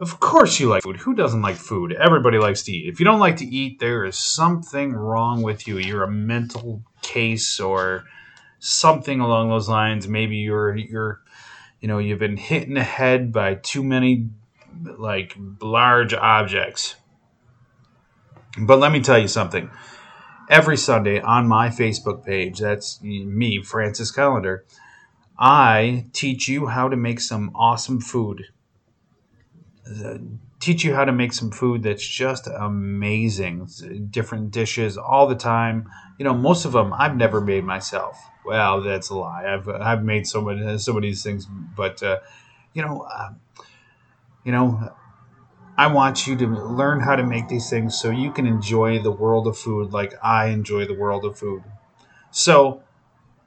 Of course you like food. Who doesn't like food? Everybody likes to eat. If you don't like to eat, there is something wrong with you. You're a mental case or something along those lines. Maybe you're you're you know, you've been hit in the head by too many like large objects. But let me tell you something. Every Sunday on my Facebook page, that's me, Francis Collender, I teach you how to make some awesome food. Teach you how to make some food that's just amazing. Different dishes all the time. You know, most of them I've never made myself. Well, that's a lie. I've I've made so many so many things, but uh, you know, uh, you know, I want you to learn how to make these things so you can enjoy the world of food like I enjoy the world of food. So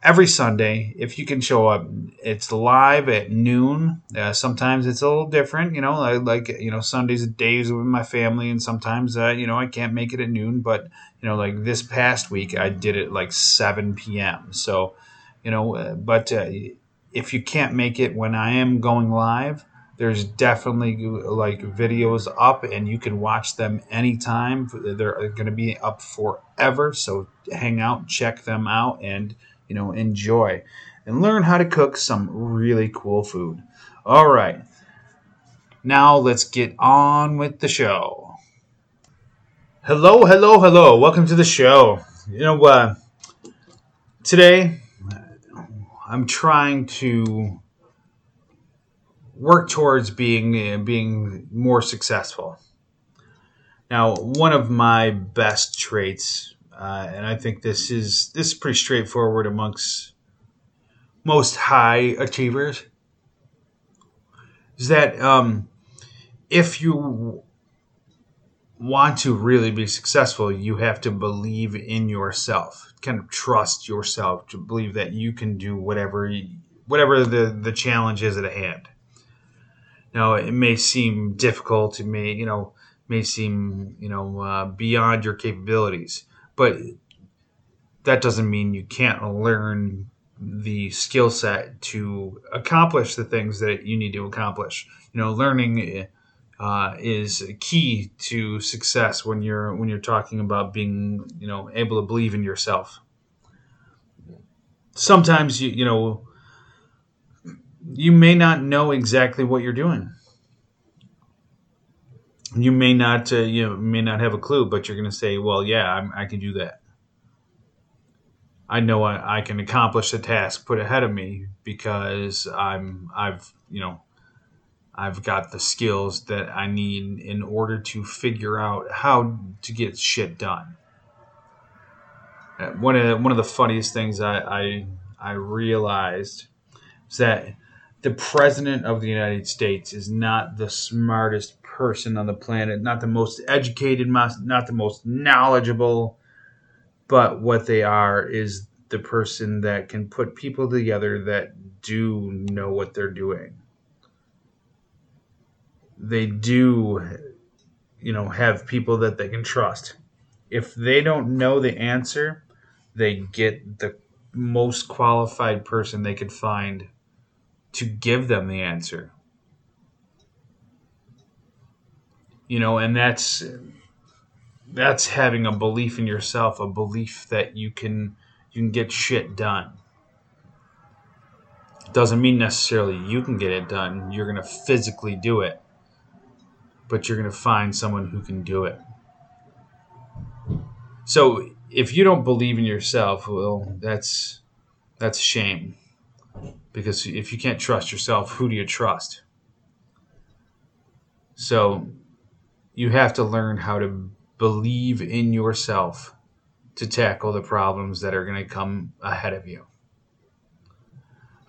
every Sunday, if you can show up, it's live at noon. Uh, sometimes it's a little different, you know, like, you know, Sundays days with my family, and sometimes, uh, you know, I can't make it at noon. But you know, like this past week, I did it like 7 p.m. So, you know, uh, but uh, if you can't make it when I am going live, there's definitely like videos up and you can watch them anytime. They're going to be up forever. So hang out, check them out, and you know, enjoy and learn how to cook some really cool food. All right. Now let's get on with the show. Hello, hello, hello. Welcome to the show. You know, uh, today I'm trying to work towards being being more successful. Now, one of my best traits uh, and I think this is this is pretty straightforward amongst most high achievers. Is that um, if you want to really be successful, you have to believe in yourself, kind of trust yourself to believe that you can do whatever whatever the the challenge is at hand. Now, it may seem difficult. It may you know may seem you know uh, beyond your capabilities but that doesn't mean you can't learn the skill set to accomplish the things that you need to accomplish. You know, learning uh, is key to success when you're when you're talking about being you know able to believe in yourself. Sometimes you you know you may not know exactly what you're doing. You may not uh, you may not have a clue, but you're going to say, "Well, yeah, I'm, I can do that." I know I, I can accomplish the task put ahead of me because I'm I've you know I've got the skills that I need in order to figure out how to get shit done. Uh, one of the, one of the funniest things I, I I realized is that the president of the United States is not the smartest person on the planet, not the most educated, not the most knowledgeable, but what they are is the person that can put people together that do know what they're doing. They do, you know, have people that they can trust. If they don't know the answer, they get the most qualified person they could find to give them the answer. You know, and that's that's having a belief in yourself, a belief that you can you can get shit done. Doesn't mean necessarily you can get it done. You're to physically do it. But you're to find someone who can do it. So, if you don't believe in yourself, well, that's that's a shame. Because if you can't trust yourself, who do you trust? So, you have to learn how to believe in yourself to tackle the problems that are going to come ahead of you.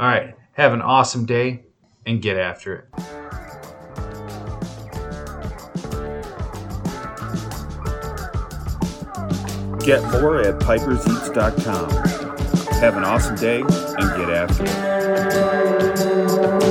All right, have an awesome day and get after it. Get more at piperseats.com. Have an awesome day and get after it.